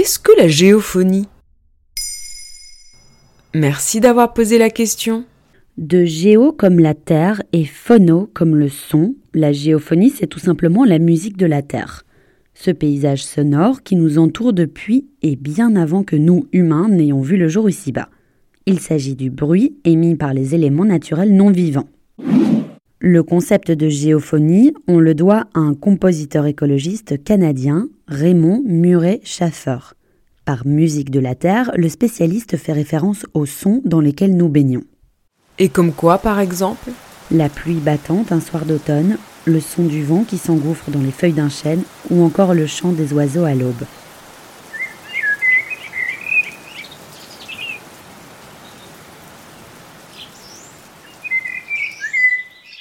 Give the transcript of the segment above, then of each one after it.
qu'est-ce que la géophonie? Merci d'avoir posé la question. De géo comme la terre et phono comme le son, la géophonie c'est tout simplement la musique de la terre. Ce paysage sonore qui nous entoure depuis et bien avant que nous, humains, n'ayons vu le jour ici-bas. Il s'agit du bruit émis par les éléments naturels non vivants. Le concept de géophonie, on le doit à un compositeur écologiste canadien, Raymond Murray Schaffer. Par musique de la Terre, le spécialiste fait référence aux sons dans lesquels nous baignons. Et comme quoi, par exemple? La pluie battante un soir d'automne, le son du vent qui s'engouffre dans les feuilles d'un chêne ou encore le chant des oiseaux à l'aube.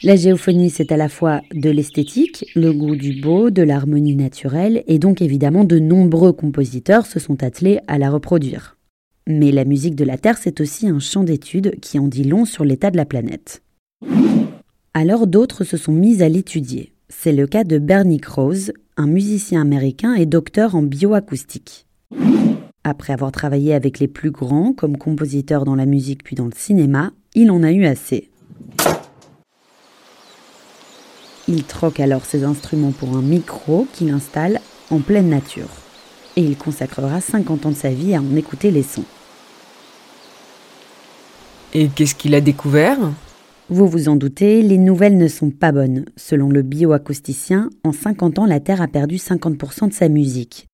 La géophonie, c'est à la fois de l'esthétique, le goût du beau, de l'harmonie naturelle, et donc évidemment de nombreux compositeurs se sont attelés à la reproduire. Mais la musique de la Terre, c'est aussi un champ d'étude qui en dit long sur l'état de la planète. Alors d'autres se sont mis à l'étudier. C'est le cas de Bernie Krause, un musicien américain et docteur en bioacoustique. Après avoir travaillé avec les plus grands comme compositeur dans la musique puis dans le cinéma, il en a eu assez. Il troque alors ses instruments pour un micro qu'il installe en pleine nature. Et il consacrera 50 ans de sa vie à en écouter les sons. Et qu'est-ce qu'il a découvert? Vous vous en doutez, les nouvelles ne sont pas bonnes. Selon le bioacousticien, en 50 ans, la Terre a perdu 50% de sa musique.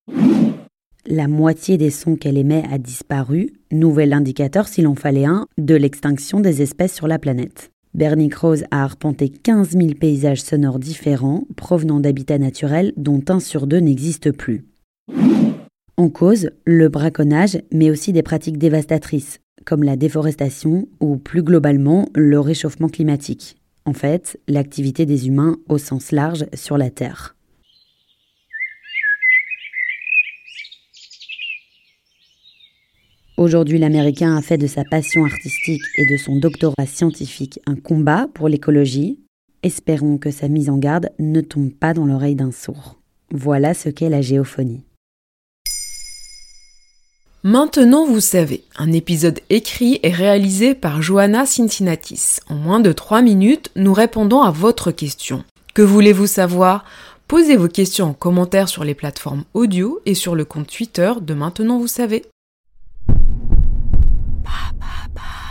La moitié des sons qu'elle émet a disparu, nouvel indicateur, s'il en fallait un, de l'extinction des espèces sur la planète. Bernie Krause a arpenté 15 000 paysages sonores différents provenant d'habitats naturels dont un sur deux n'existe plus. En cause, le braconnage, mais aussi des pratiques dévastatrices, comme la déforestation ou plus globalement le réchauffement climatique. En fait, l'activité des humains au sens large sur la Terre. Aujourd'hui, l'Américain a fait de sa passion artistique et de son doctorat scientifique un combat pour l'écologie. Espérons que sa mise en garde ne tombe pas dans l'oreille d'un sourd. Voilà ce qu'est la géophonie. Maintenant, vous savez, un épisode écrit et réalisé par Johanna Cincinnatis. En moins de 3 minutes, nous répondons à votre question. Que voulez-vous savoir? Posez vos questions en commentaire sur les plateformes audio et sur le compte Twitter de Maintenant, vous savez. 爸爸。